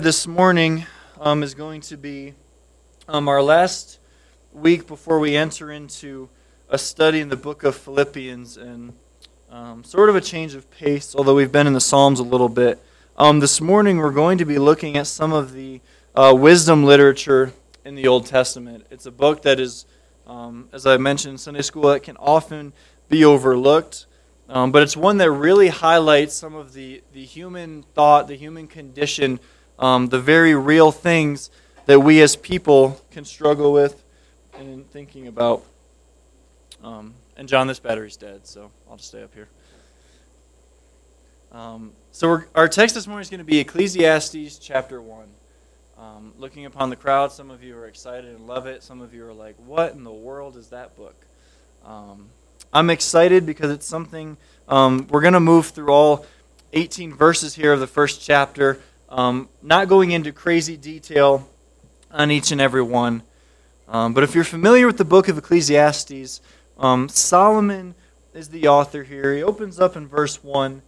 this morning um, is going to be um, our last week before we enter into a study in the book of Philippians and um, sort of a change of pace, although we've been in the Psalms a little bit. Um, this morning we're going to be looking at some of the uh, wisdom literature in the Old Testament. It's a book that is, um, as I mentioned in Sunday school, that can often be overlooked. Um, but it's one that really highlights some of the, the human thought, the human condition, um, the very real things that we as people can struggle with and thinking about. Um, and John, this battery's dead, so I'll just stay up here. Um, so our text this morning is going to be Ecclesiastes chapter 1. Um, looking upon the crowd, some of you are excited and love it. Some of you are like, what in the world is that book? Um, I'm excited because it's something um, we're going to move through all 18 verses here of the first chapter, um, not going into crazy detail on each and every one. Um, but if you're familiar with the book of Ecclesiastes, um, Solomon is the author here. He opens up in verse 1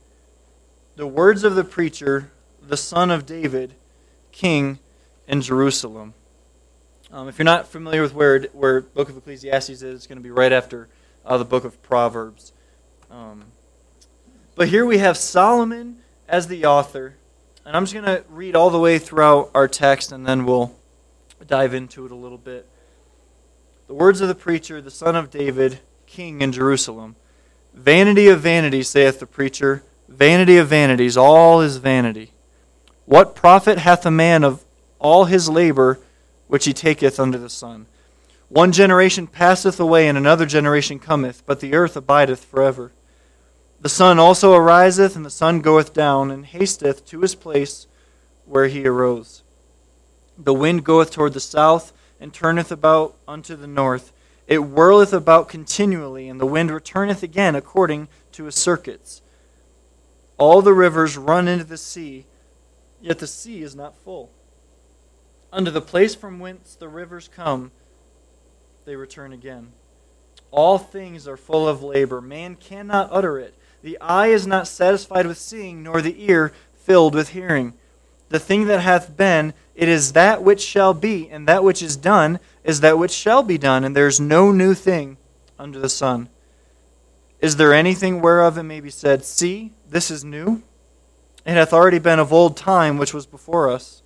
the words of the preacher, the son of David, king in Jerusalem. Um, if you're not familiar with where, where book of Ecclesiastes is, it's going to be right after uh, the book of Proverbs. Um, but here we have Solomon as the author. And I'm just going to read all the way throughout our text and then we'll dive into it a little bit. The words of the preacher, the son of David, king in Jerusalem. Vanity of vanities, saith the preacher, vanity of vanities, all is vanity. What profit hath a man of all his labor which he taketh under the sun? One generation passeth away, and another generation cometh, but the earth abideth forever. The sun also ariseth, and the sun goeth down, and hasteth to his place where he arose. The wind goeth toward the south, and turneth about unto the north. It whirleth about continually, and the wind returneth again according to his circuits. All the rivers run into the sea, yet the sea is not full. Unto the place from whence the rivers come, they return again. All things are full of labor. Man cannot utter it. The eye is not satisfied with seeing, nor the ear filled with hearing. The thing that hath been, it is that which shall be, and that which is done is that which shall be done, and there is no new thing under the sun. Is there anything whereof it may be said, See, this is new? It hath already been of old time which was before us.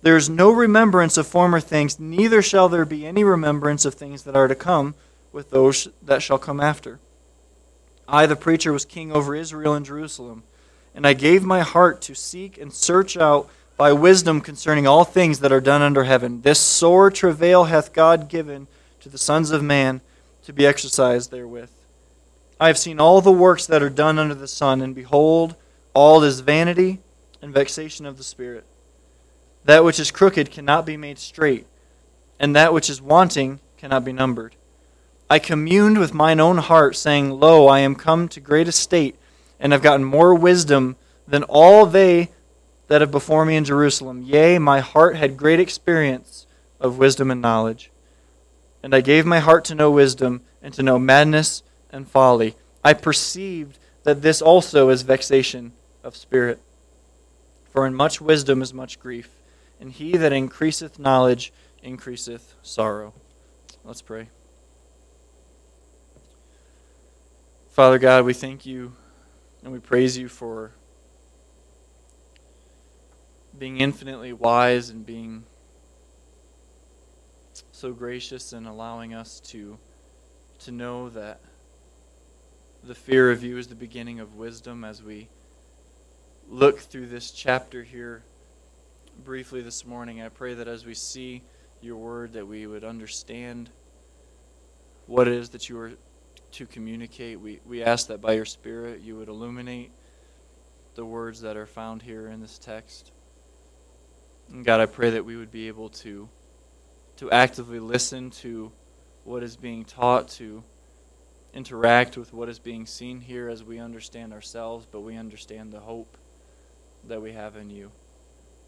There is no remembrance of former things, neither shall there be any remembrance of things that are to come with those that shall come after. I, the preacher, was king over Israel and Jerusalem, and I gave my heart to seek and search out by wisdom concerning all things that are done under heaven. This sore travail hath God given to the sons of man to be exercised therewith. I have seen all the works that are done under the sun, and behold, all is vanity and vexation of the Spirit. That which is crooked cannot be made straight, and that which is wanting cannot be numbered. I communed with mine own heart, saying, Lo, I am come to great estate, and have gotten more wisdom than all they that have before me in Jerusalem. Yea, my heart had great experience of wisdom and knowledge. And I gave my heart to know wisdom, and to know madness and folly. I perceived that this also is vexation of spirit. For in much wisdom is much grief and he that increaseth knowledge increaseth sorrow. Let's pray. Father God, we thank you and we praise you for being infinitely wise and being so gracious and allowing us to to know that the fear of you is the beginning of wisdom as we look through this chapter here briefly this morning. I pray that as we see your word, that we would understand what it is that you are to communicate. We, we ask that by your Spirit you would illuminate the words that are found here in this text. And God, I pray that we would be able to, to actively listen to what is being taught, to interact with what is being seen here as we understand ourselves, but we understand the hope that we have in you.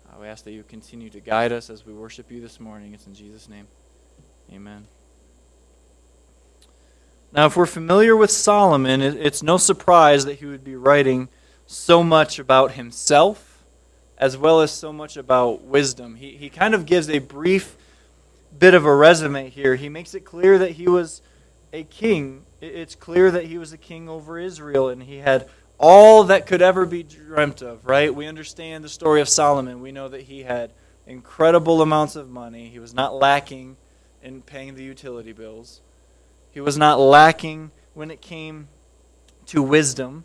Uh, we ask that you continue to guide us as we worship you this morning. It's in Jesus' name. Amen. Now, if we're familiar with Solomon, it's no surprise that he would be writing so much about himself as well as so much about wisdom. He, he kind of gives a brief bit of a resume here. He makes it clear that he was a king. It's clear that he was a king over Israel and he had all that could ever be dreamt of, right? We understand the story of Solomon. We know that he had incredible amounts of money. He was not lacking in paying the utility bills. He was not lacking when it came to wisdom.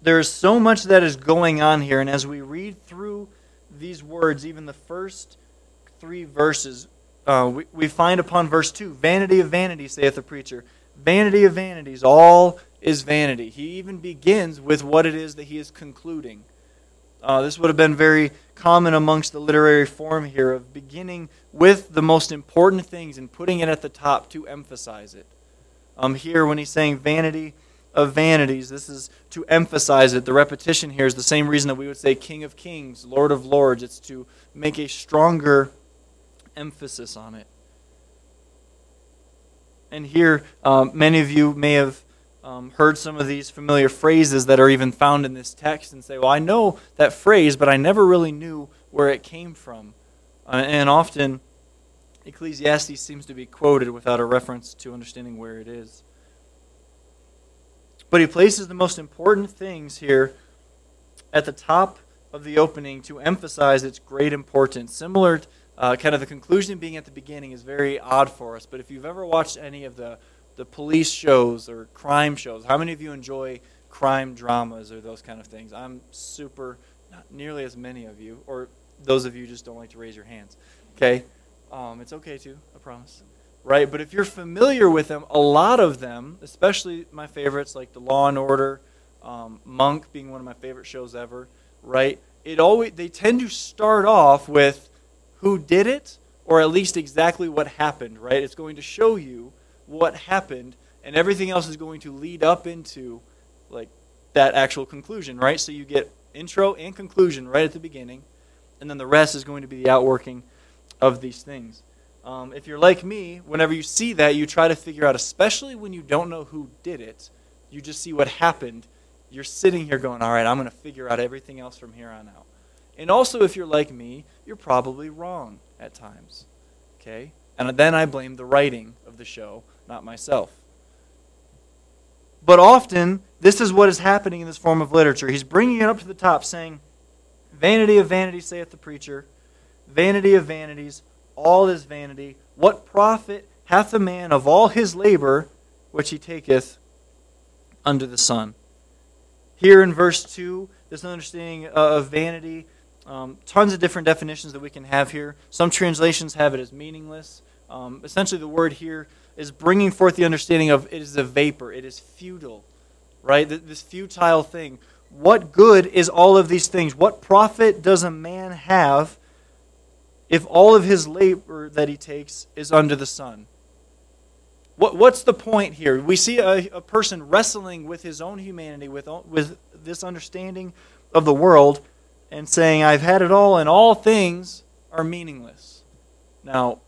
There is so much that is going on here, and as we read through these words, even the first three verses, uh, we, we find upon verse 2 Vanity of vanities, saith the preacher. Vanity of vanities, all is vanity. He even begins with what it is that he is concluding. Uh, this would have been very common amongst the literary form here of beginning with the most important things and putting it at the top to emphasize it. Um, here, when he's saying vanity of vanities, this is to emphasize it. The repetition here is the same reason that we would say King of Kings, Lord of Lords. It's to make a stronger emphasis on it. And here, um, many of you may have um, heard some of these familiar phrases that are even found in this text and say, Well, I know that phrase, but I never really knew where it came from. Uh, and often, Ecclesiastes seems to be quoted without a reference to understanding where it is. But he places the most important things here at the top of the opening to emphasize its great importance. Similar uh, kind of the conclusion being at the beginning is very odd for us. But if you've ever watched any of the, the police shows or crime shows, how many of you enjoy crime dramas or those kind of things? I'm super, not nearly as many of you, or those of you just don't like to raise your hands. Okay? Um, it's okay to, I promise. Right? But if you're familiar with them, a lot of them, especially my favorites like The Law and Order, um, Monk being one of my favorite shows ever, right? It always they tend to start off with who did it, or at least exactly what happened, right? It's going to show you what happened, and everything else is going to lead up into like that actual conclusion, right? So you get intro and conclusion right at the beginning, and then the rest is going to be the outworking of these things. Um, if you're like me, whenever you see that, you try to figure out, especially when you don't know who did it, you just see what happened. You're sitting here going, all right, I'm going to figure out everything else from here on out. And also, if you're like me, you're probably wrong at times. Okay? And then I blame the writing of the show, not myself. But often, this is what is happening in this form of literature. He's bringing it up to the top, saying, Vanity of vanity, saith the preacher, vanity of vanities, all is vanity. What profit hath a man of all his labor which he taketh under the sun? Here in verse 2, this understanding of vanity um, tons of different definitions that we can have here. Some translations have it as meaningless. Um, essentially, the word here is bringing forth the understanding of it is a vapor, it is futile, right? This futile thing. What good is all of these things? What profit does a man have if all of his labor that he takes is under the sun? What, what's the point here? We see a, a person wrestling with his own humanity, with, with this understanding of the world and saying, I've had it all, and all things are meaningless. Now,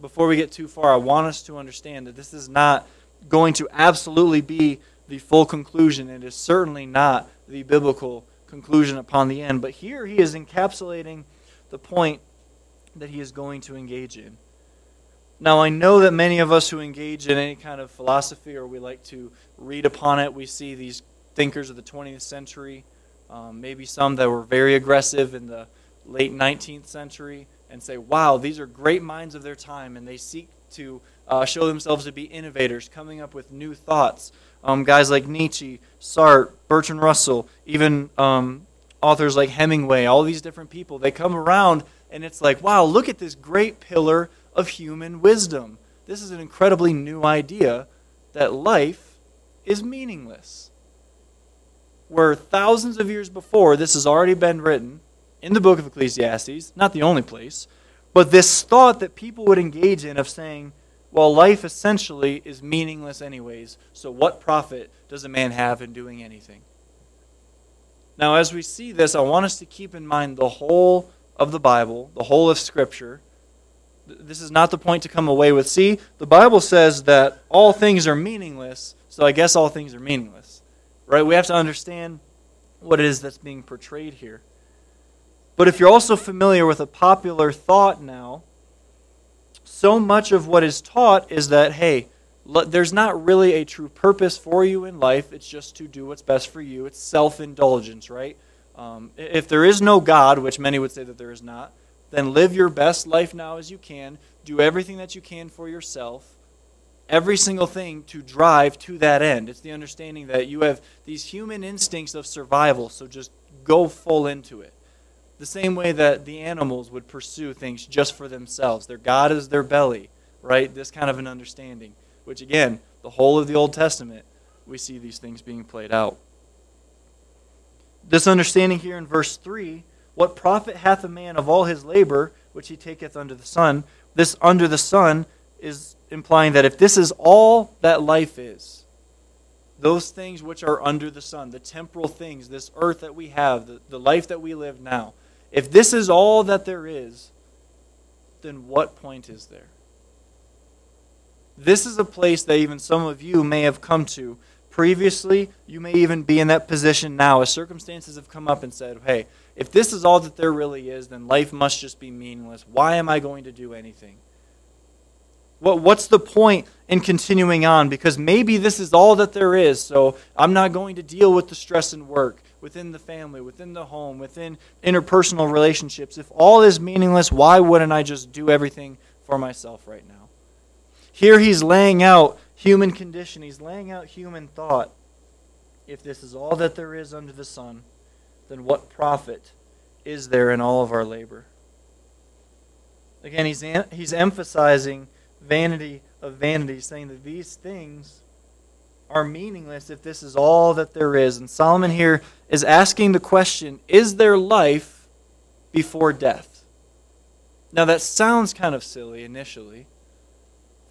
before we get too far, I want us to understand that this is not going to absolutely be the full conclusion. It is certainly not the biblical conclusion upon the end. But here he is encapsulating the point that he is going to engage in. Now, I know that many of us who engage in any kind of philosophy or we like to read upon it, we see these thinkers of the 20th century um, maybe some that were very aggressive in the late 19th century, and say, wow, these are great minds of their time, and they seek to uh, show themselves to be innovators, coming up with new thoughts. Um, guys like Nietzsche, Sartre, Bertrand Russell, even um, authors like Hemingway, all these different people, they come around and it's like, wow, look at this great pillar of human wisdom. This is an incredibly new idea that life is meaningless where thousands of years before this has already been written in the book of Ecclesiastes, not the only place, but this thought that people would engage in of saying, well, life essentially is meaningless, anyways, so what profit does a man have in doing anything? Now, as we see this, I want us to keep in mind the whole of the Bible, the whole of Scripture. This is not the point to come away with. See, the Bible says that all things are meaningless, so I guess all things are meaningless right? We have to understand what it is that's being portrayed here. But if you're also familiar with a popular thought now, so much of what is taught is that, hey, there's not really a true purpose for you in life. It's just to do what's best for you. It's self indulgence, right? Um, if there is no God, which many would say that there is not, then live your best life now as you can. Do everything that you can for yourself. Every single thing to drive to that end. It's the understanding that you have these human instincts of survival, so just go full into it. The same way that the animals would pursue things just for themselves. Their God is their belly, right? This kind of an understanding which again, the whole of the Old Testament, we see these things being played out. This understanding here in verse 3 what profit hath a man of all his labor which he taketh under the sun? This under the sun is implying that if this is all that life is, those things which are under the sun, the temporal things, this earth that we have, the, the life that we live now, if this is all that there is, then what point is there? This is a place that even some of you may have come to previously. You may even be in that position now as circumstances have come up and said, hey, if this is all that there really is, then life must just be meaningless. Why am I going to do anything? What, what's the point in continuing on? Because maybe this is all that there is, so I'm not going to deal with the stress and work within the family, within the home, within interpersonal relationships. If all is meaningless, why wouldn't I just do everything for myself right now? Here he's laying out human condition, he's laying out human thought. If this is all that there is under the sun, then what profit is there in all of our labor? Again, he's, he's emphasizing vanity of vanity, saying that these things are meaningless if this is all that there is. And Solomon here is asking the question is there life before death? Now, that sounds kind of silly initially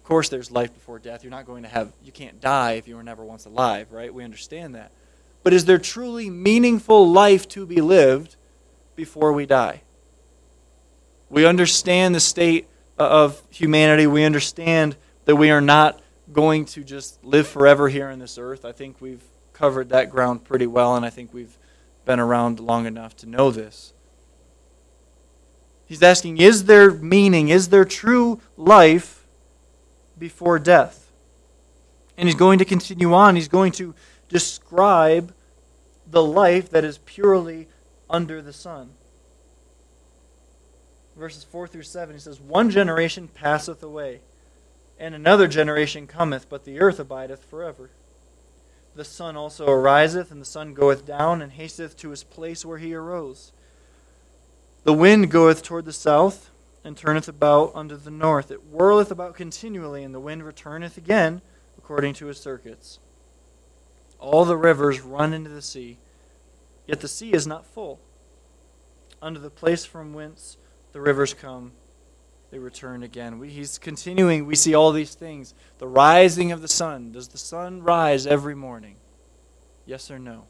course, there's life before death. You're not going to have, you can't die if you were never once alive, right? We understand that. But is there truly meaningful life to be lived before we die? We understand the state of humanity. We understand that we are not going to just live forever here on this earth. I think we've covered that ground pretty well, and I think we've been around long enough to know this. He's asking, is there meaning? Is there true life before death. And he's going to continue on. He's going to describe the life that is purely under the sun. Verses 4 through 7, he says, One generation passeth away, and another generation cometh, but the earth abideth forever. The sun also ariseth, and the sun goeth down, and hasteth to his place where he arose. The wind goeth toward the south and turneth about unto the north. It whirleth about continually, and the wind returneth again according to his circuits. All the rivers run into the sea, yet the sea is not full. Unto the place from whence the rivers come, they return again. We, he's continuing. We see all these things. The rising of the sun. Does the sun rise every morning? Yes or no?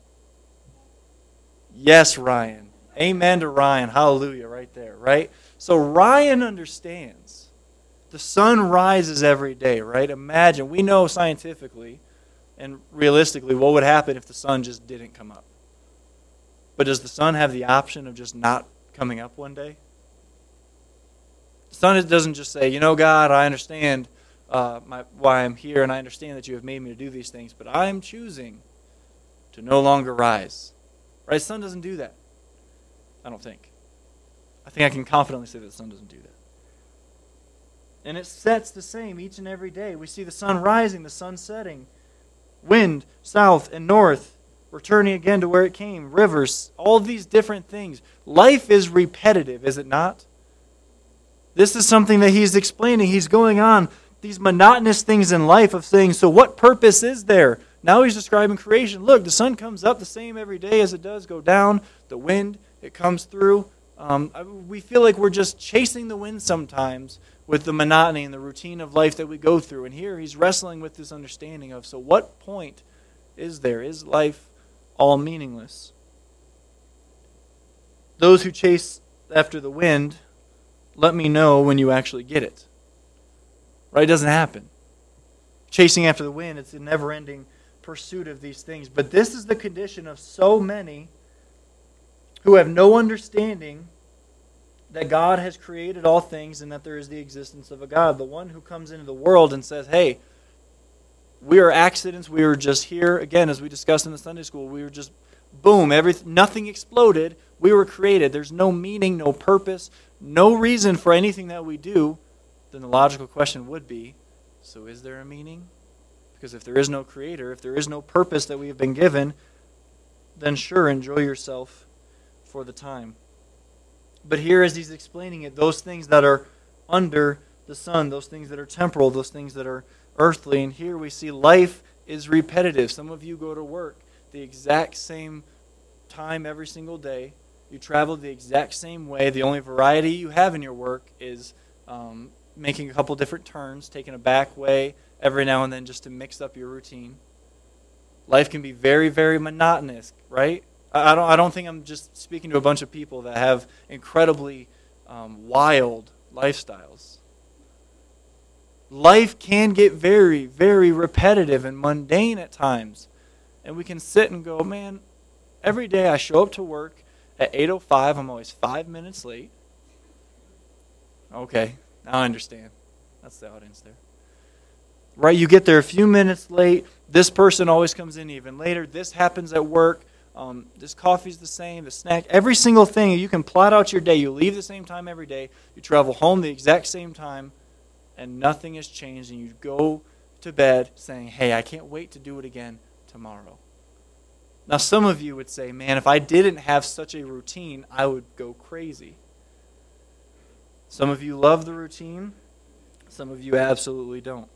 Yes, Ryan. Amen to Ryan. Hallelujah, right there, right? So Ryan understands. The sun rises every day, right? Imagine, we know scientifically and realistically what would happen if the sun just didn't come up. But does the sun have the option of just not coming up one day? The sun doesn't just say, you know, God, I understand uh, my, why I'm here, and I understand that you have made me to do these things, but I'm choosing to no longer rise. Right? The sun doesn't do that. I don't think. I think I can confidently say that the sun doesn't do that. And it sets the same each and every day. We see the sun rising, the sun setting, wind, south and north, returning again to where it came, rivers, all these different things. Life is repetitive, is it not? This is something that he's explaining. He's going on these monotonous things in life of saying, so what purpose is there? Now he's describing creation. Look, the sun comes up the same every day as it does go down. The wind, it comes through. Um, we feel like we're just chasing the wind sometimes with the monotony and the routine of life that we go through. And here he's wrestling with this understanding of so, what point is there? Is life all meaningless? Those who chase after the wind, let me know when you actually get it. Right? It doesn't happen. Chasing after the wind, it's a never ending pursuit of these things. But this is the condition of so many who have no understanding that God has created all things and that there is the existence of a God. The one who comes into the world and says, hey, we are accidents. We were just here. Again, as we discussed in the Sunday school, we were just, boom, everything, nothing exploded. We were created. There's no meaning, no purpose, no reason for anything that we do. Then the logical question would be so is there a meaning? Because if there is no creator, if there is no purpose that we have been given, then sure, enjoy yourself for the time. But here, as he's explaining it, those things that are under the sun, those things that are temporal, those things that are earthly, and here we see life is repetitive. Some of you go to work the exact same time every single day. You travel the exact same way. The only variety you have in your work is um, making a couple different turns, taking a back way every now and then just to mix up your routine. Life can be very, very monotonous, right? I don't, I don't think I'm just speaking to a bunch of people that have incredibly um, wild lifestyles. Life can get very, very repetitive and mundane at times. And we can sit and go, man, every day I show up to work at 8.05. I'm always five minutes late. Okay, now I understand. That's the audience there. Right? You get there a few minutes late. This person always comes in even later. This happens at work. Um, this coffee's the same, the snack, every single thing. You can plot out your day. You leave the same time every day. You travel home the exact same time, and nothing has changed. And you go to bed saying, Hey, I can't wait to do it again tomorrow. Now, some of you would say, Man, if I didn't have such a routine, I would go crazy. Some of you love the routine, some of you absolutely don't.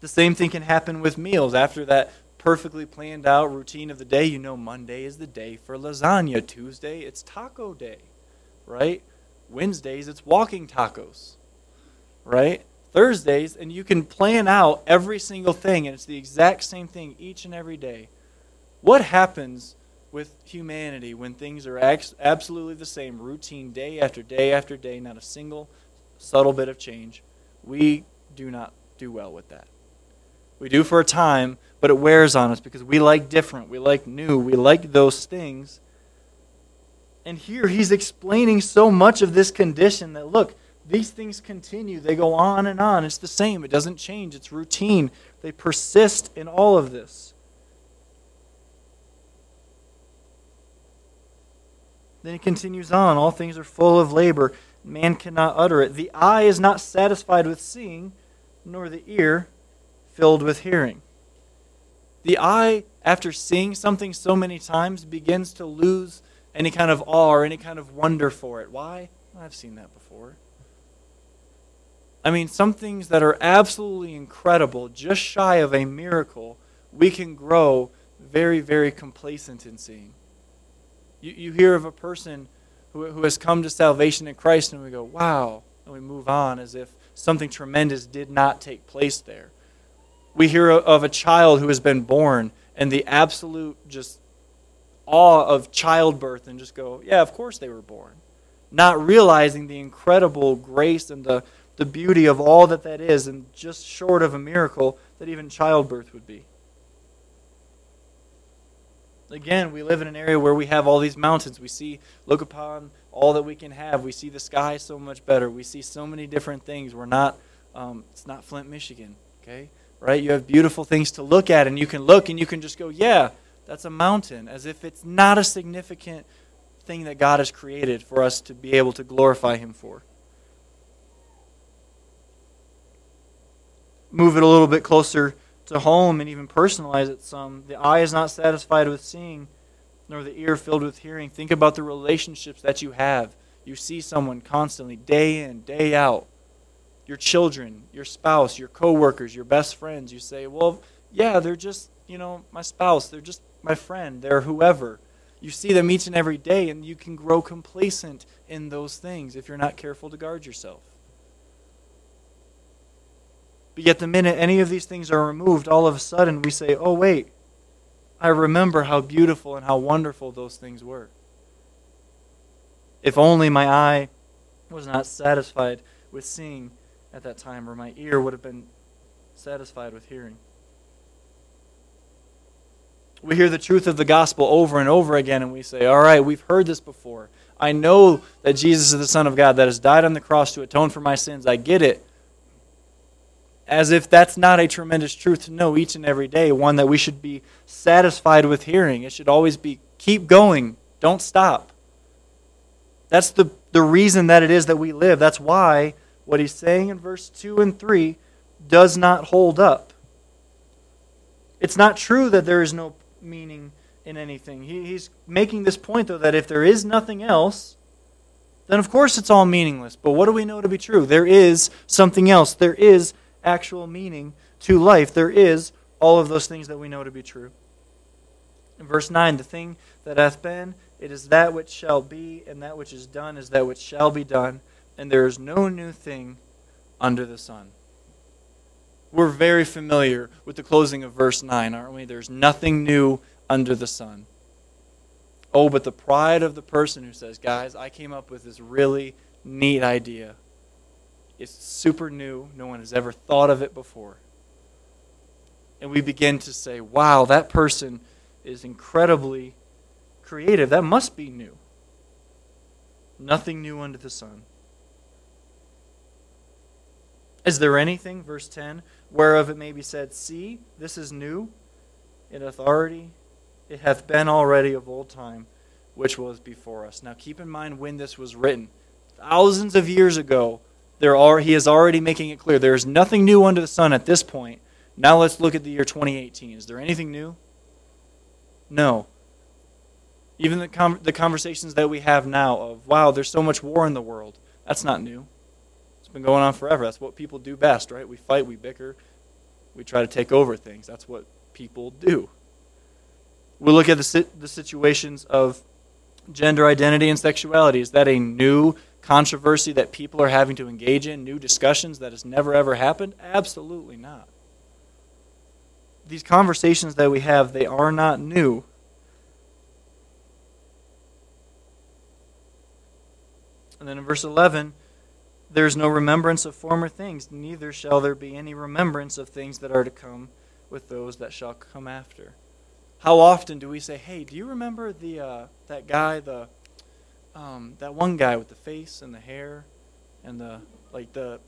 The same thing can happen with meals. After that perfectly planned out routine of the day. You know, Monday is the day for lasagna. Tuesday, it's taco day, right? Wednesdays, it's walking tacos, right? Thursdays, and you can plan out every single thing, and it's the exact same thing each and every day. What happens with humanity when things are absolutely the same, routine day after day after day, not a single subtle bit of change? We do not do well with that. We do for a time, but it wears on us because we like different, we like new, we like those things. And here he's explaining so much of this condition that look, these things continue. They go on and on. It's the same. It doesn't change. It's routine. They persist in all of this. Then he continues on. All things are full of labor. Man cannot utter it. The eye is not satisfied with seeing, nor the ear filled with hearing. The eye, after seeing something so many times, begins to lose any kind of awe or any kind of wonder for it. Why? I've seen that before. I mean, some things that are absolutely incredible, just shy of a miracle, we can grow very, very complacent in seeing. You, you hear of a person who, who has come to salvation in Christ, and we go, wow, and we move on as if something tremendous did not take place there we hear of a child who has been born and the absolute just awe of childbirth and just go, yeah, of course they were born. Not realizing the incredible grace and the, the beauty of all that that is, and just short of a miracle that even childbirth would be. Again, we live in an area where we have all these mountains. We see, look upon all that we can have. We see the sky so much better. We see so many different things. We're not, um, it's not Flint, Michigan, okay? Right? You have beautiful things to look at, and you can look and you can just go, yeah, that's a mountain, as if it's not a significant thing that God has created for us to be able to glorify Him for. Move it a little bit closer to home and even personalize it some. The eye is not satisfied with seeing, nor the ear filled with hearing. Think about the relationships that you have. You see someone constantly, day in, day out your children, your spouse, your coworkers, your best friends, you say, well, yeah, they're just, you know, my spouse, they're just my friend, they're whoever. You see them each and every day, and you can grow complacent in those things if you're not careful to guard yourself. But yet, the minute any of these things are removed, all of a sudden we say, oh, wait, I remember how beautiful and how wonderful those things were. If only my eye was not satisfied with seeing at that time, or my ear would have been satisfied with hearing. We hear the truth of the gospel over and over again, and we say, All right, we've heard this before. I know that Jesus is the Son of God that has died on the cross to atone for my sins. I get it. As if that's not a tremendous truth to know each and every day, one that we should be satisfied with hearing. It should always be keep going, don't stop. That's the, the reason that it is that we live. That's why what he's saying in verse 2 and 3 does not hold up. It's not true that there is no meaning in anything. He, he's making this point, though, that if there is nothing else, then of course it's all meaningless. But what do we know to be true? There is something else. There is actual meaning to life. There is all of those things that we know to be true. In verse 9, the thing that hath been, it is that which shall be, and that which is done is that which shall be done, and there is no new thing under the sun. We're very familiar with the closing of verse 9, aren't we? There's nothing new under the sun. Oh, but the pride of the person who says, Guys, I came up with this really neat idea. It's super new. No one has ever thought of it before. And we begin to say, Wow, that person is incredibly creative. That must be new. Nothing new under the sun. Is there anything, verse 10, whereof it may be said, See, this is new in authority it hath been already of old time, which was before us. Now keep in mind when this was written. Thousands of years ago, there are, he is already making it clear there is nothing new under the sun at this point. Now let's look at the year 2018. Is there anything new? No. Even the, com- the conversations that we have now of, wow, there's so much war in the world, that's not new. Been going on forever. That's what people do best, right? We fight, we bicker, we try to take over things. That's what people do. We look at the, the situations of gender identity and sexuality. Is that a new controversy that people are having to engage in, new discussions that has never ever happened? Absolutely not. These conversations that we have, they are not new. And then in verse 11, there's no remembrance of former things, neither shall there be any remembrance of things that are to come with those that shall come after. How often do we say, "Hey, do you remember the uh, that guy, the um, that one guy with the face and the hair and the like the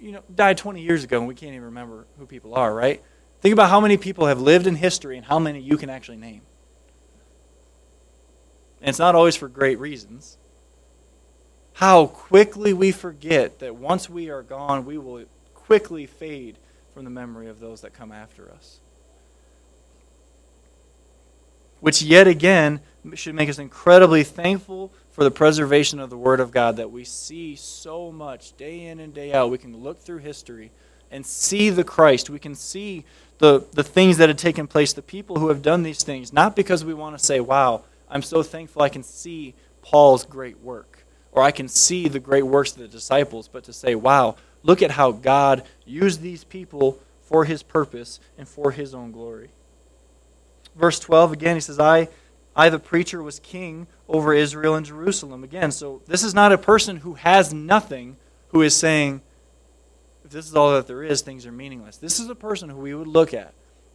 you know died 20 years ago and we can't even remember who people are, right? Think about how many people have lived in history and how many you can actually name. And it's not always for great reasons. How quickly we forget that once we are gone, we will quickly fade from the memory of those that come after us which yet again should make us incredibly thankful for the preservation of the Word of God that we see so much day in and day out. We can look through history and see the Christ. We can see the, the things that have taken place, the people who have done these things, not because we want to say, wow, I'm so thankful I can see Paul's great work, or I can see the great works of the disciples, but to say, wow, look at how God used these people for his purpose and for his own glory verse 12 again, he says, I, I, the preacher, was king over Israel and Jerusalem. Again, so this is not a person who has nothing who is saying, if this is all that there is, things are meaningless. This is a person who we would look at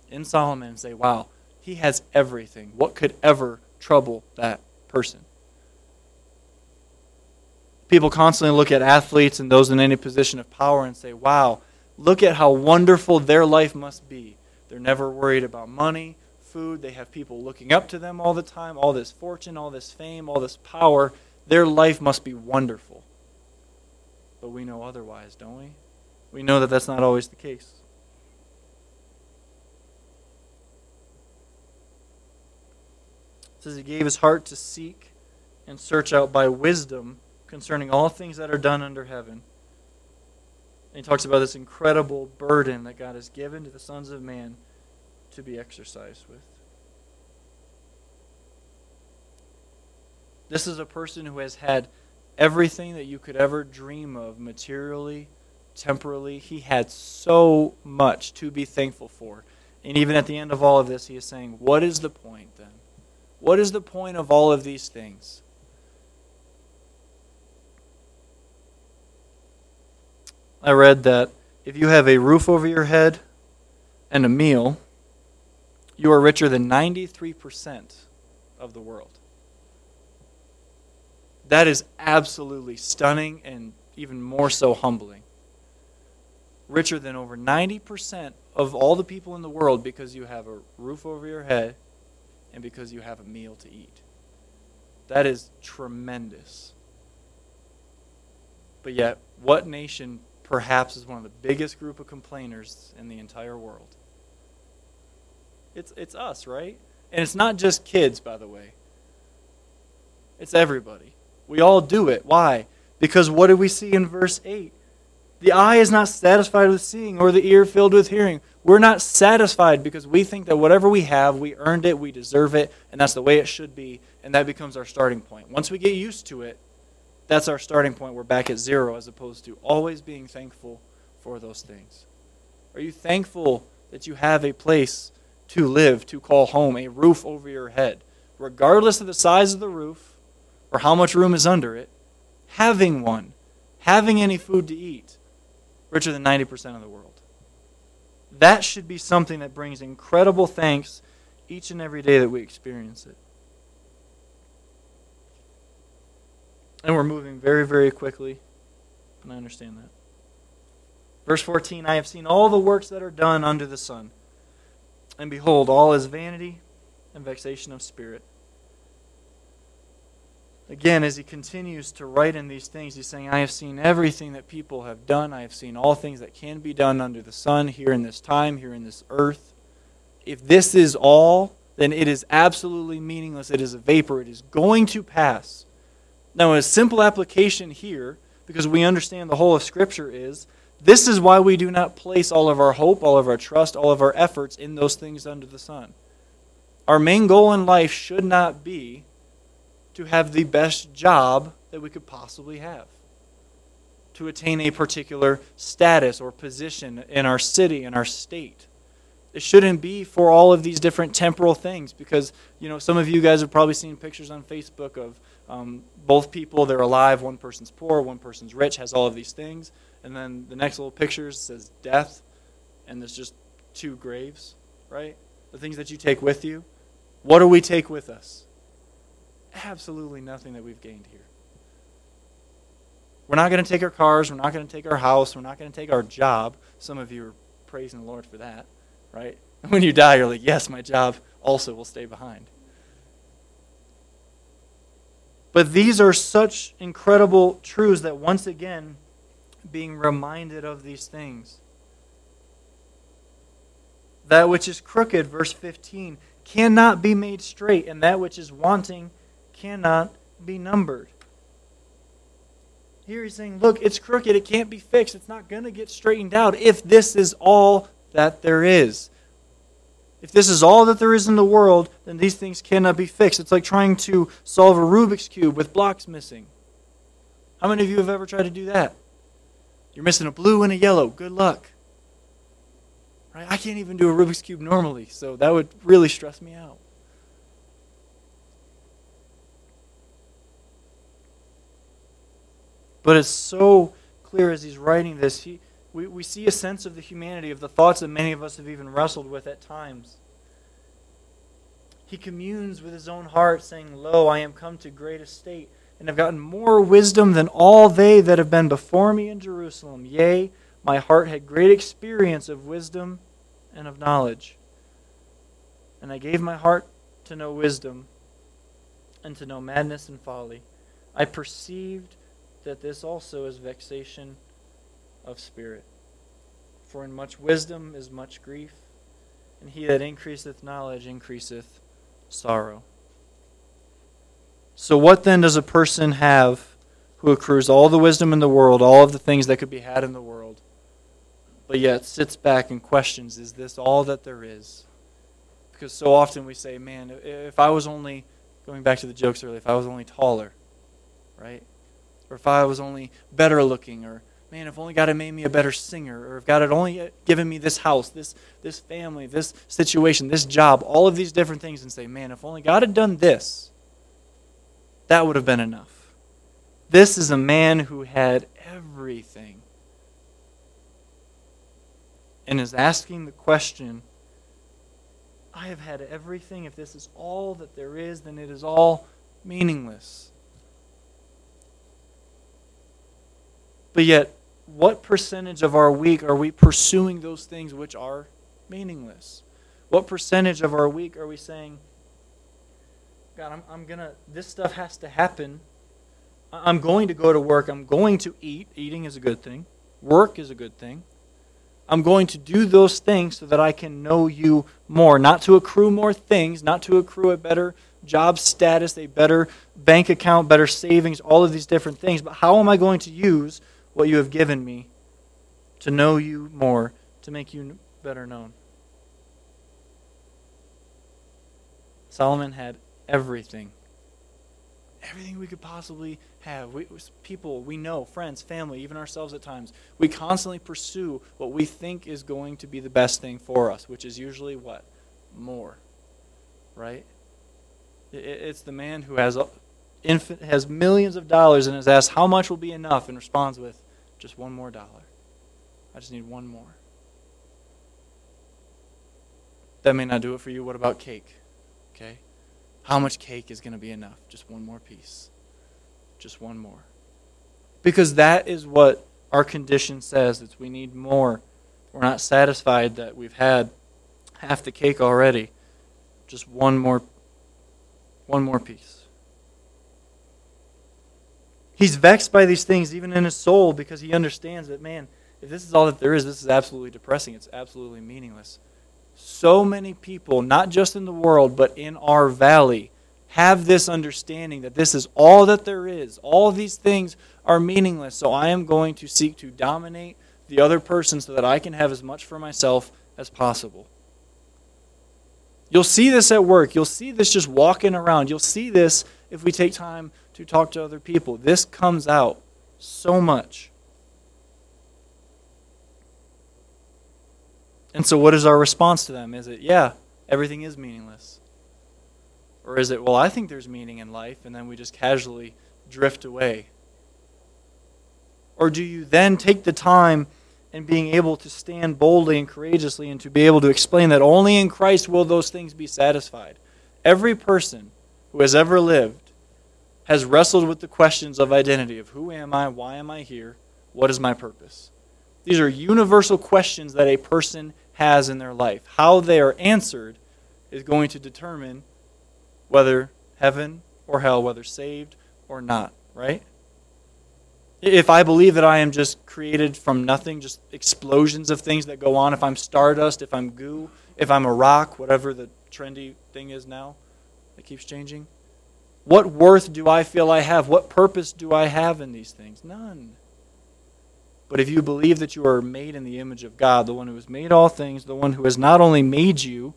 in Solomon and say, wow, he has everything. What could ever trouble that person? People constantly look at athletes and those in any position of power and say, wow, look at how wonderful their life must be. They're never worried about money food. They have people looking up to them all the time, all this fortune, all this fame, all this power. Their life must be wonderful. But we know otherwise, don't we? We know that that's not always the case. It says he gave his heart to seek and search out by wisdom concerning all things that are done under heaven. And he talks about this incredible burden that God has given to the sons of man to be exercised with. This is a person who has had everything that you could ever dream of materially, temporally. He had so much to be thankful for. And even at the end of all of this, he is saying, What is the point then? What is the point of all of these things? I read that if you have a roof over your head and a meal, you are richer than 93% of the world. That is absolutely stunning and even more so humbling. Richer than over 90% of all the people in the world because you have a roof over your head and because you have a meal to eat. That is tremendous. But yet, what nation perhaps is one of the biggest group of complainers in the entire world? It's, it's us, right? And it's not just kids, by the way. It's everybody. We all do it. Why? Because what do we see in verse 8? The eye is not satisfied with seeing, or the ear filled with hearing. We're not satisfied because we think that whatever we have, we earned it, we deserve it, and that's the way it should be, and that becomes our starting point. Once we get used to it, that's our starting point. We're back at zero as opposed to always being thankful for those things. Are you thankful that you have a place to live, to call home, a roof over your head? Regardless of the size of the roof or how much room is under it, having one, having any food to eat, richer than 90% of the world. That should be something that brings incredible thanks each and every day that we experience it. And we're moving very, very quickly, and I understand that. Verse 14 I have seen all the works that are done under the sun, and behold, all is vanity and vexation of spirit Again, as he continues to write in these things, he's saying, I have seen everything that people have done. I have seen all things that can be done under the sun, here in this time, here in this earth. If this is all, then it is absolutely meaningless. It is a vapor. It is going to pass. Now, a simple application here, because we understand the whole of Scripture, is this is why we do not place all of our hope, all of our trust, all of our efforts in those things under the sun. Our main goal in life should not be to have the best job that we could possibly have, to attain a particular status or position in our city, in our state. It shouldn't be for all of these different temporal things because, you know, some of you guys have probably seen pictures on Facebook of um, both people, they're alive, one person's poor, one person's rich, has all of these things. And then the next little picture says death, and there's just two graves, right? The things that you take with you. What do we take with us? absolutely nothing that we've gained here. We're not going to take our cars. We're not going to take our house. We're not going to take our job. Some of you are praising the Lord for that, right? When you die, you're like, yes, my job also will stay behind. But these are such incredible truths that once again, being reminded of these things. That which is crooked, verse 15, cannot be made straight, and that which is wanting cannot be numbered. Here he's saying, look, it's crooked. It can't be fixed. It's not going to get straightened out if this is all that there is. If this is all that there is in the world, then these things cannot be fixed. It's like trying to solve a Rubik's Cube with blocks missing. How many of you have ever tried to do that? You're missing a blue and a yellow. Good luck. Right? I can't even do a Rubik's Cube normally, so that would really stress me out. But it's so clear as he's writing this. He, we, we see a sense of the humanity of the thoughts that many of us have even wrestled with at times. He communes with his own heart, saying, Lo, I am come to great estate, and have gotten more wisdom than all they that have been before me in Jerusalem. Yea, my heart had great experience of wisdom and of knowledge. And I gave my heart to know wisdom and to know madness and folly. I perceived that this also is vexation of spirit. For in much wisdom is much grief, and he that increaseth knowledge increaseth sorrow. So, what then does a person have who accrues all the wisdom in the world, all of the things that could be had in the world, but yet sits back and questions, is this all that there is? Because so often we say, man, if I was only, going back to the jokes earlier, if I was only taller, right? or if I was only better looking, or man, if only God had made me a better singer, or if God had only given me this house, this this family, this situation, this job, all of these different things, and say, man, if only God had done this, that would have been enough. This is a man who had everything and is asking the question I have had everything. If this is all that there is, then it is all meaningless. But yet, what percentage of our week are we pursuing those things which are meaningless? What percentage of our week are we saying, God, I'm, I'm going to, this stuff has to happen. I'm going to go to work. I'm going to eat. Eating is a good thing. Work is a good thing. I'm going to do those things so that I can know you more, not to accrue more things, not to accrue a better job status, a better bank account, better savings, all of these different things, but how am I going to use what you have given me to know you more, to make you better known? Solomon had everything everything we could possibly have. We, people we know, friends, family, even ourselves at times, we constantly pursue what we think is going to be the best thing for us, which is usually what? More. Right? It, it's the man who has, infant, has millions of dollars and is asked how much will be enough and responds with just one more dollar. I just need one more. That may not do it for you. What about cake? Okay? How much cake is going to be enough? Just one more piece. Just one more. Because that is what our condition says that we need more. We're not satisfied that we've had half the cake already. Just one more one more piece. He's vexed by these things even in his soul because he understands that man, if this is all that there is, this is absolutely depressing. It's absolutely meaningless so many people, not just in the world, but in our valley, have this understanding that this is all that there is. All these things are meaningless. So I am going to seek to dominate the other person so that I can have as much for myself as possible. You'll see this at work. You'll see this just walking around. You'll see this if we take time to talk to other people. This comes out so much. And so, what is our response to them? Is it, yeah, everything is meaningless? Or is it, well, I think there's meaning in life, and then we just casually drift away? Or do you then take the time and being able to stand boldly and courageously and to be able to explain that only in Christ will those things be satisfied? Every person who has ever lived has wrestled with the questions of identity of who am I, why am I here, what is my purpose? These are universal questions that a person has in their life. How they are answered is going to determine whether heaven or hell, whether saved or not, right? If I believe that I am just created from nothing, just explosions of things that go on, if I'm stardust, if I'm goo, if I'm a rock, whatever the trendy thing is now that keeps changing, what worth do I feel I have? What purpose do I have in these things? None. But if you believe that you are made in the image of God, the one who has made all things, the one who has not only made you,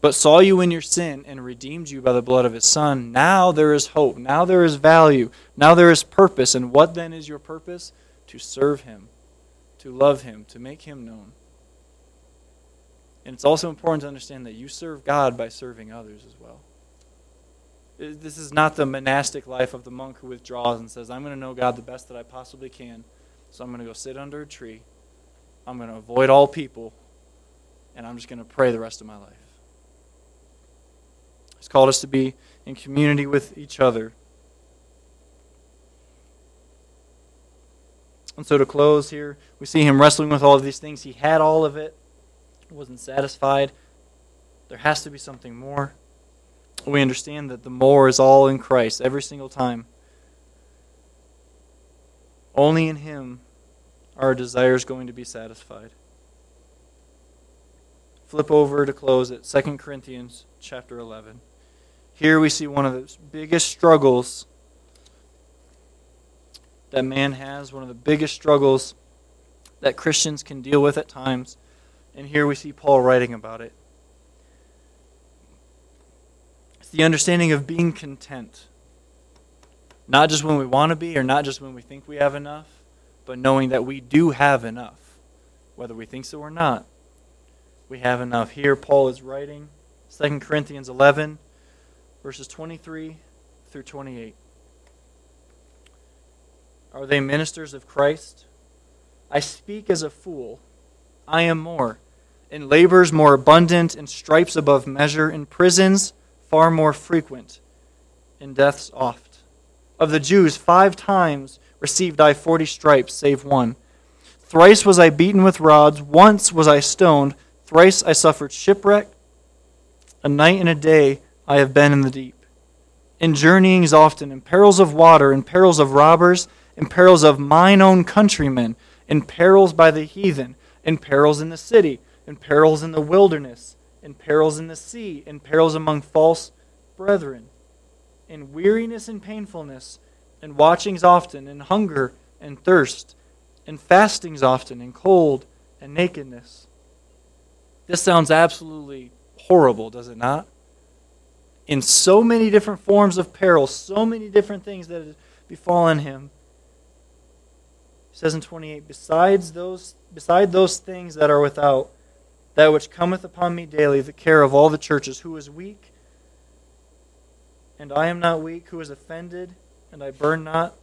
but saw you in your sin and redeemed you by the blood of his Son, now there is hope. Now there is value. Now there is purpose. And what then is your purpose? To serve him, to love him, to make him known. And it's also important to understand that you serve God by serving others as well. This is not the monastic life of the monk who withdraws and says, I'm going to know God the best that I possibly can so I'm going to go sit under a tree. I'm going to avoid all people. And I'm just going to pray the rest of my life. He's called us to be in community with each other. And so to close here, we see him wrestling with all of these things. He had all of it, wasn't satisfied. There has to be something more. We understand that the more is all in Christ every single time. Only in Him are our desires going to be satisfied. Flip over to close at 2 Corinthians chapter 11. Here we see one of the biggest struggles that man has, one of the biggest struggles that Christians can deal with at times. And here we see Paul writing about it. It's the understanding of being content. Not just when we want to be or not just when we think we have enough, but knowing that we do have enough. Whether we think so or not, we have enough. Here, Paul is writing 2 Corinthians 11, verses 23 through 28. Are they ministers of Christ? I speak as a fool. I am more. in labors more abundant, in stripes above measure, in prisons far more frequent, in deaths oft. Of the Jews, five times received I forty stripes, save one. Thrice was I beaten with rods, once was I stoned, thrice I suffered shipwreck. A night and a day I have been in the deep. In journeyings often, in perils of water, in perils of robbers, in perils of mine own countrymen, in perils by the heathen, in perils in the city, in perils in the wilderness, in perils in the sea, in perils among false brethren, in weariness and painfulness, in watchings often, in hunger and thirst and fastings often, and cold and nakedness. This sounds absolutely horrible, does it not? In so many different forms of peril, so many different things that have befallen him. He says in 28, besides those, beside those things that are without, that which cometh upon me daily, the care of all the churches, who is weak, and I am not weak, who is offended, and I burn not,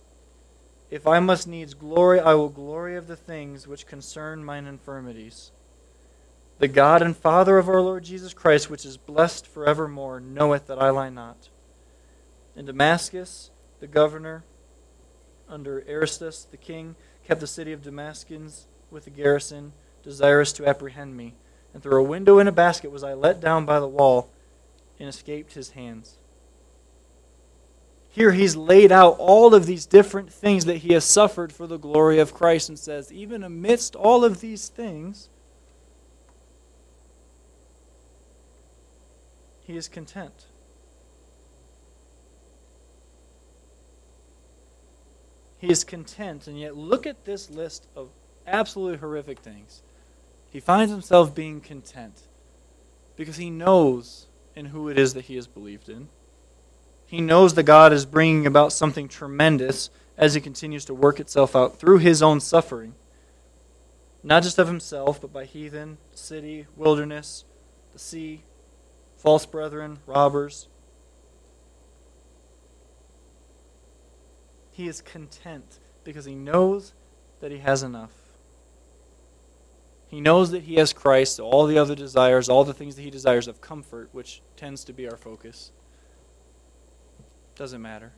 if I must needs glory, I will glory of the things which concern mine infirmities. The God and Father of our Lord Jesus Christ, which is blessed forevermore, knoweth that I lie not. In Damascus, the governor, under Aretas the king, kept the city of Damascus with a garrison, desirous to apprehend me. And through a window in a basket was I let down by the wall, and escaped his hands. Here he's laid out all of these different things that he has suffered for the glory of Christ and says, even amidst all of these things, he is content. He is content, and yet look at this list of absolutely horrific things. He finds himself being content because he knows in who it is that he has believed in. He knows that God is bringing about something tremendous as he continues to work itself out through his own suffering. Not just of himself, but by heathen, city, wilderness, the sea, false brethren, robbers. He is content because he knows that he has enough. He knows that he has Christ, so all the other desires, all the things that he desires of comfort, which tends to be our focus, doesn't matter.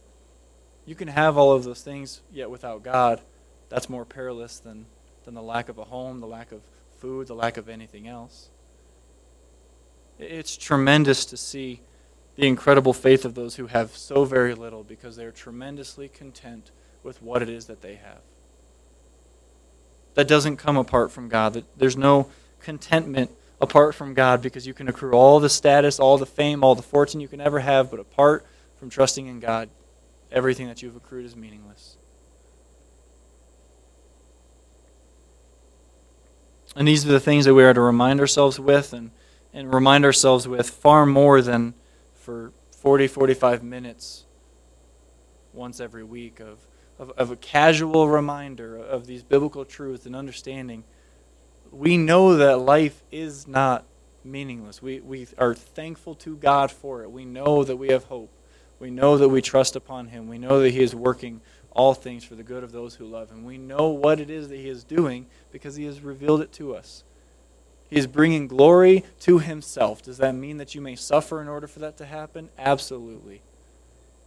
You can have all of those things, yet without God, that's more perilous than, than the lack of a home, the lack of food, the lack of anything else. It's tremendous to see the incredible faith of those who have so very little because they're tremendously content with what it is that they have. That doesn't come apart from God. That there's no contentment apart from God because you can accrue all the status, all the fame, all the fortune you can ever have, but apart from trusting in God, everything that you've accrued is meaningless. And these are the things that we are to remind ourselves with and, and remind ourselves with far more than for 40, 45 minutes once every week of, of, of a casual reminder of these biblical truths and understanding. We know that life is not meaningless. We, we are thankful to God for it. We know that we have hope. We know that we trust upon him. We know that he is working all things for the good of those who love him. We know what it is that he is doing because he has revealed it to us. He is bringing glory to himself. Does that mean that you may suffer in order for that to happen? Absolutely.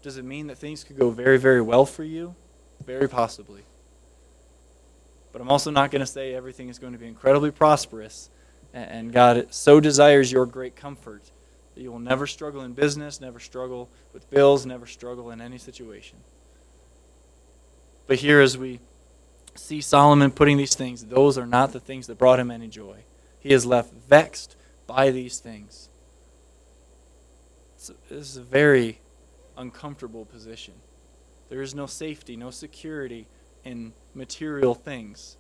Does it mean that things could go very, very well for you? Very possibly. But I'm also not going to say everything is going to be incredibly prosperous and God so desires your great comfort that you will never struggle in business, never struggle with bills, never struggle in any situation. But here, as we see Solomon putting these things, those are not the things that brought him any joy. He is left vexed by these things. this is a very uncomfortable position. There is no safety, no security in material things.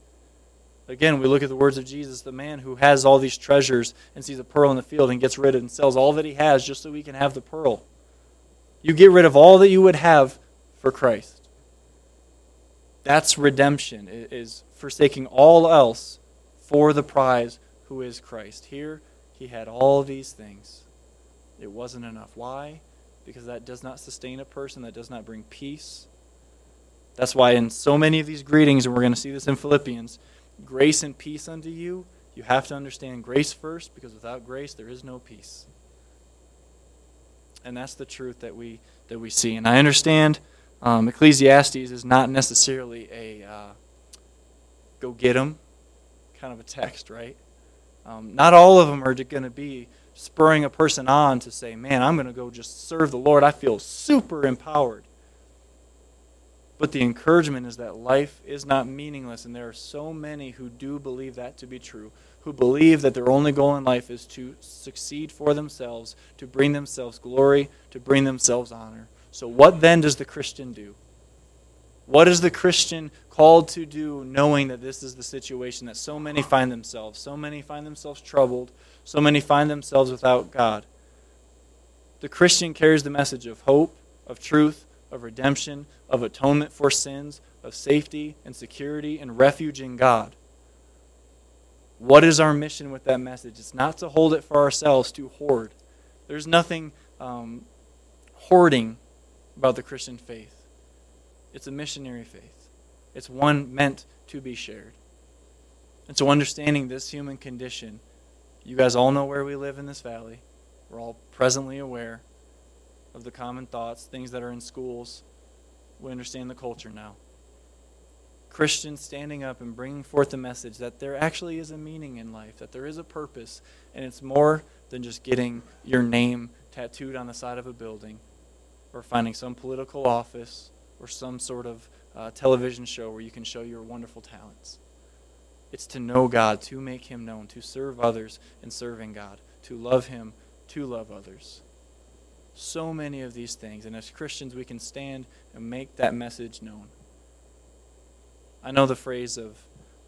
Again, we look at the words of Jesus, the man who has all these treasures and sees a pearl in the field and gets rid of it and sells all that he has just so he can have the pearl. You get rid of all that you would have for Christ. That's redemption, is forsaking all else for the prize who is Christ. Here, he had all these things. It wasn't enough. Why? Because that does not sustain a person, that does not bring peace. That's why in so many of these greetings, and we're going to see this in Philippians, grace and peace unto you, you have to understand grace first because without grace there is no peace. And that's the truth that we that we see. And I understand um, Ecclesiastes is not necessarily a uh, go get them kind of a text, right? Um, not all of them are going to be spurring a person on to say, man, I'm going to go just serve the Lord. I feel super empowered. But the encouragement is that life is not meaningless, and there are so many who do believe that to be true, who believe that their only goal in life is to succeed for themselves, to bring themselves glory, to bring themselves honor. So, what then does the Christian do? What is the Christian called to do knowing that this is the situation that so many find themselves? So many find themselves troubled, so many find themselves without God. The Christian carries the message of hope, of truth, of redemption, of atonement for sins, of safety and security and refuge in God. What is our mission with that message? It's not to hold it for ourselves, to hoard. There's nothing um, hoarding about the Christian faith. It's a missionary faith, it's one meant to be shared. And so, understanding this human condition, you guys all know where we live in this valley. We're all presently aware of the common thoughts, things that are in schools. We understand the culture now. Christians standing up and bringing forth the message that there actually is a meaning in life, that there is a purpose, and it's more than just getting your name tattooed on the side of a building or finding some political office or some sort of uh, television show where you can show your wonderful talents. It's to know God, to make Him known, to serve others in serving God, to love Him, to love others so many of these things. And as Christians, we can stand and make that message known. I know the phrase of,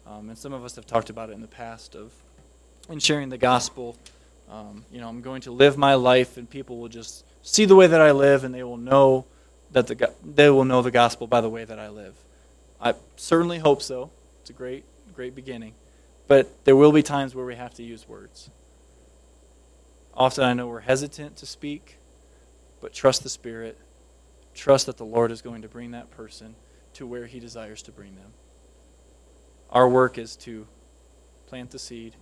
um, and some of us have talked about it in the past, of in sharing the gospel. Um, you know, I'm going to live my life, and people will just see the way that I live, and they will know that the they will know the gospel by the way that I live. I certainly hope so. It's a great, great beginning, but there will be times where we have to use words. Often, I know we're hesitant to speak but trust the Spirit. Trust that the Lord is going to bring that person to where He desires to bring them. Our work is to plant the seed.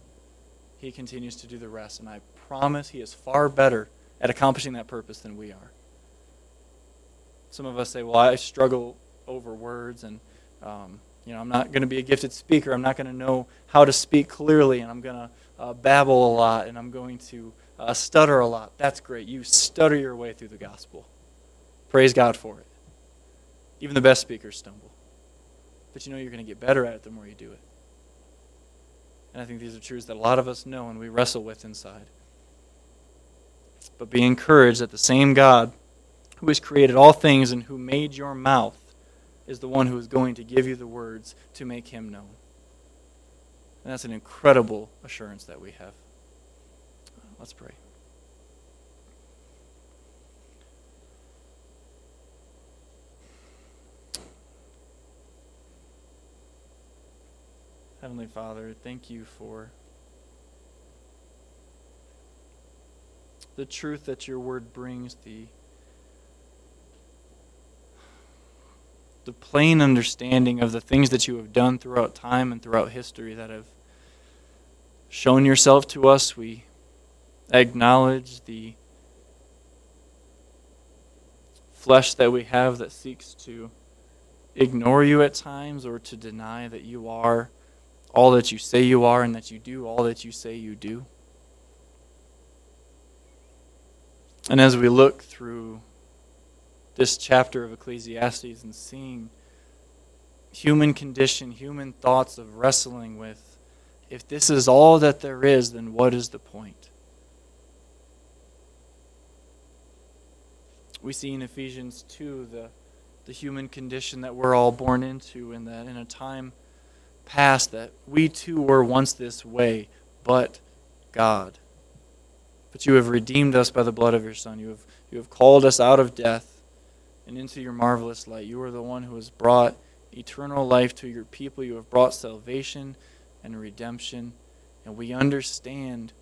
He continues to do the rest. And I promise He is far better at accomplishing that purpose than we are. Some of us say, well, I struggle over words and. Um, you know, I'm not going to be a gifted speaker. I'm not going to know how to speak clearly, and I'm going to uh, babble a lot, and I'm going to uh, stutter a lot. That's great. You stutter your way through the gospel. Praise God for it. Even the best speakers stumble. But you know you're going to get better at it the more you do it. And I think these are truths that a lot of us know and we wrestle with inside. But be encouraged that the same God who has created all things and who made your mouth is the one who is going to give you the words to make him known. And that's an incredible assurance that we have. Let's pray. Heavenly Father, thank you for the truth that your word brings, the the plain understanding of the things that you have done throughout time and throughout history that have shown yourself to us. We acknowledge the flesh that we have that seeks to ignore you at times or to deny that you are all that you say you are and that you do all that you say you do. And as we look through this chapter of Ecclesiastes and seeing human condition, human thoughts of wrestling with, if this is all that there is, then what is the point? we see in Ephesians 2 the, the human condition that we're all born into, and that in a time past that we too were once this way, but God. But you have redeemed us by the blood of your Son. You have, you have called us out of death and into your marvelous light. You are the one who has brought eternal life to your people. You have brought salvation and redemption. And we understand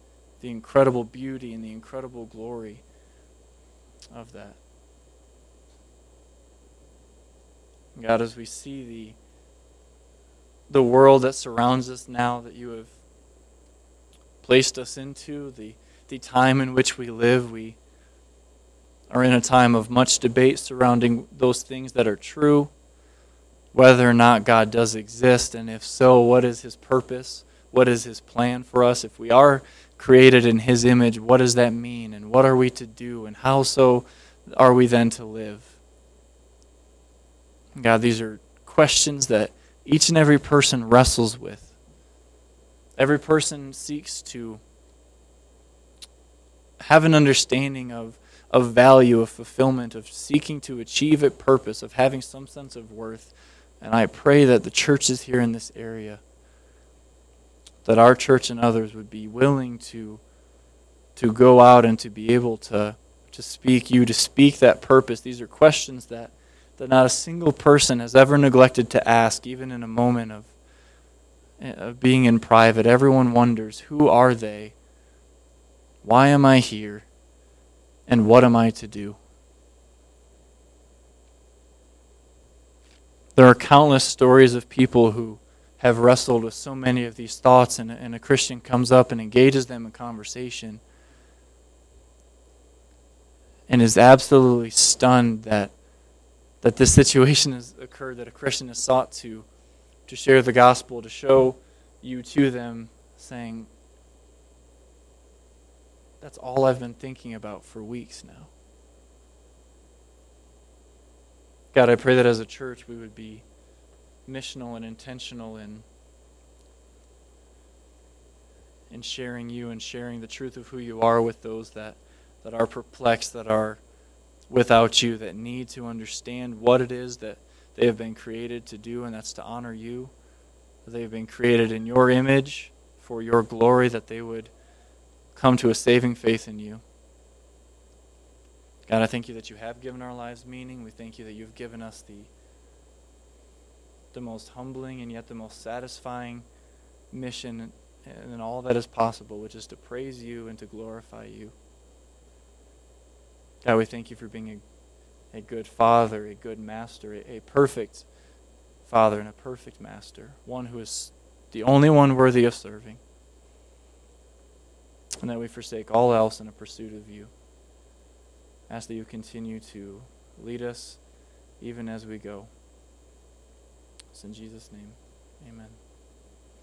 the incredible beauty and the incredible glory of that. God, as we see the, the world that surrounds us now that you have placed us into, the, the time in which we live. We are in a time of much debate surrounding those things that are true, whether or not God does exist, and if so, what is his purpose? What is his plan for us? If we are created in his image, what does that mean? And what are we to do? And how so are we then to live? God, these are questions that each and every person wrestles with. Every person seeks to have an understanding of, of value, of fulfillment, of seeking to achieve a purpose, of having some sense of worth. And I pray that the churches here in this area, that our church and others would be willing to, to go out and to be able to, to speak you, to speak that purpose. These are questions that, that not a single person has ever neglected to ask, even in a moment of of being in private, everyone wonders who are they? Why am I here? And what am I to do? There are countless stories of people who have wrestled with so many of these thoughts, and, and a Christian comes up and engages them in conversation and is absolutely stunned that, that this situation has occurred, that a Christian has sought to to share the gospel, to show you to them, saying, That's all I've been thinking about for weeks now. God, I pray that as a church we would be missional and intentional in, in sharing you and sharing the truth of who you are with those that, that are perplexed, that are without you, that need to understand what it is that they have been created to do, and that's to honor you. They have been created in your image for your glory, that they would come to a saving faith in you. God, I thank you that you have given our lives meaning. We thank you that you've given us the, the most humbling and yet the most satisfying mission and all that is possible, which is to praise you and to glorify you. God, we thank you for being a a good father, a good master, a, a perfect father and a perfect master, one who is the only one worthy of serving. And that we forsake all else in a pursuit of you. Ask that you continue to lead us even as we go. It's in Jesus' name. Amen.